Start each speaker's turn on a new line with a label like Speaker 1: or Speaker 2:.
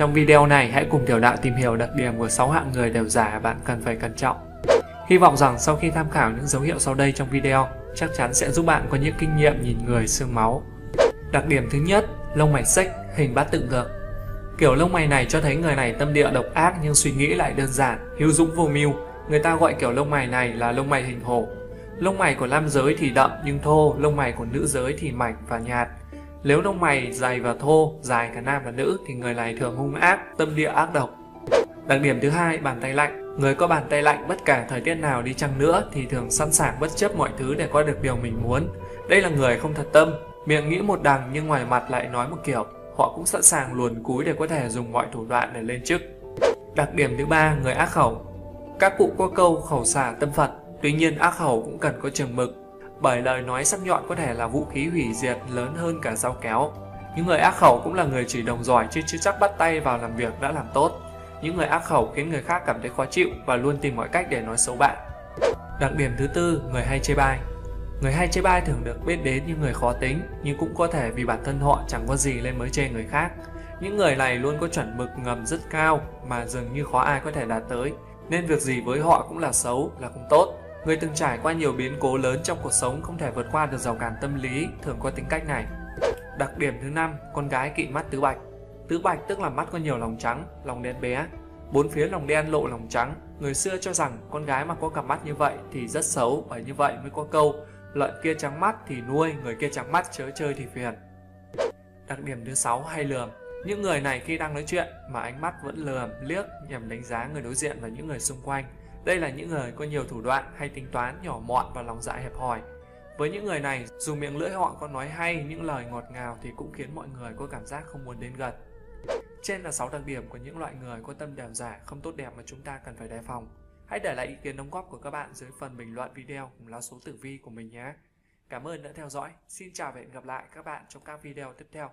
Speaker 1: Trong video này hãy cùng Tiểu Đạo tìm hiểu đặc điểm của 6 hạng người đều giả bạn cần phải cẩn trọng. Hy vọng rằng sau khi tham khảo những dấu hiệu sau đây trong video, chắc chắn sẽ giúp bạn có những kinh nghiệm nhìn người xương máu. Đặc điểm thứ nhất, lông mày xếch, hình bát tự ngược. Kiểu lông mày này cho thấy người này tâm địa độc ác nhưng suy nghĩ lại đơn giản, hữu dũng vô mưu. Người ta gọi kiểu lông mày này là lông mày hình hổ. Lông mày của nam giới thì đậm nhưng thô, lông mày của nữ giới thì mảnh và nhạt. Nếu lông mày dày và thô, dài cả nam và nữ thì người này thường hung ác, tâm địa ác độc. Đặc điểm thứ hai, bàn tay lạnh. Người có bàn tay lạnh bất cả thời tiết nào đi chăng nữa thì thường sẵn sàng bất chấp mọi thứ để có được điều mình muốn. Đây là người không thật tâm, miệng nghĩ một đằng nhưng ngoài mặt lại nói một kiểu. Họ cũng sẵn sàng luồn cúi để có thể dùng mọi thủ đoạn để lên chức. Đặc điểm thứ ba, người ác khẩu. Các cụ có câu khẩu xả tâm Phật, tuy nhiên ác khẩu cũng cần có trường mực bởi lời nói sắc nhọn có thể là vũ khí hủy diệt lớn hơn cả dao kéo. Những người ác khẩu cũng là người chỉ đồng giỏi chứ chưa chắc bắt tay vào làm việc đã làm tốt. Những người ác khẩu khiến người khác cảm thấy khó chịu và luôn tìm mọi cách để nói xấu bạn. Đặc điểm thứ tư, người hay chê bai. Người hay chê bai thường được biết đến như người khó tính, nhưng cũng có thể vì bản thân họ chẳng có gì nên mới chê người khác. Những người này luôn có chuẩn mực ngầm rất cao mà dường như khó ai có thể đạt tới, nên việc gì với họ cũng là xấu, là không tốt. Người từng trải qua nhiều biến cố lớn trong cuộc sống không thể vượt qua được rào cản tâm lý, thường có tính cách này. Đặc điểm thứ năm, con gái kỵ mắt tứ bạch. Tứ bạch tức là mắt có nhiều lòng trắng, lòng đen bé. Bốn phía lòng đen lộ lòng trắng. Người xưa cho rằng con gái mà có cặp mắt như vậy thì rất xấu, bởi như vậy mới có câu lợn kia trắng mắt thì nuôi, người kia trắng mắt chớ chơi thì phiền. Đặc điểm thứ sáu hay lườm. Những người này khi đang nói chuyện mà ánh mắt vẫn lườm, liếc nhằm đánh giá người đối diện và những người xung quanh đây là những người có nhiều thủ đoạn hay tính toán nhỏ mọn và lòng dạ hẹp hòi. Với những người này, dù miệng lưỡi họ có nói hay những lời ngọt ngào thì cũng khiến mọi người có cảm giác không muốn đến gần. Trên là 6 đặc điểm của những loại người có tâm đẹp giả không tốt đẹp mà chúng ta cần phải đề phòng. Hãy để lại ý kiến đóng góp của các bạn dưới phần bình luận video cùng lá số tử vi của mình nhé. Cảm ơn đã theo dõi. Xin chào và hẹn gặp lại các bạn trong các video tiếp theo.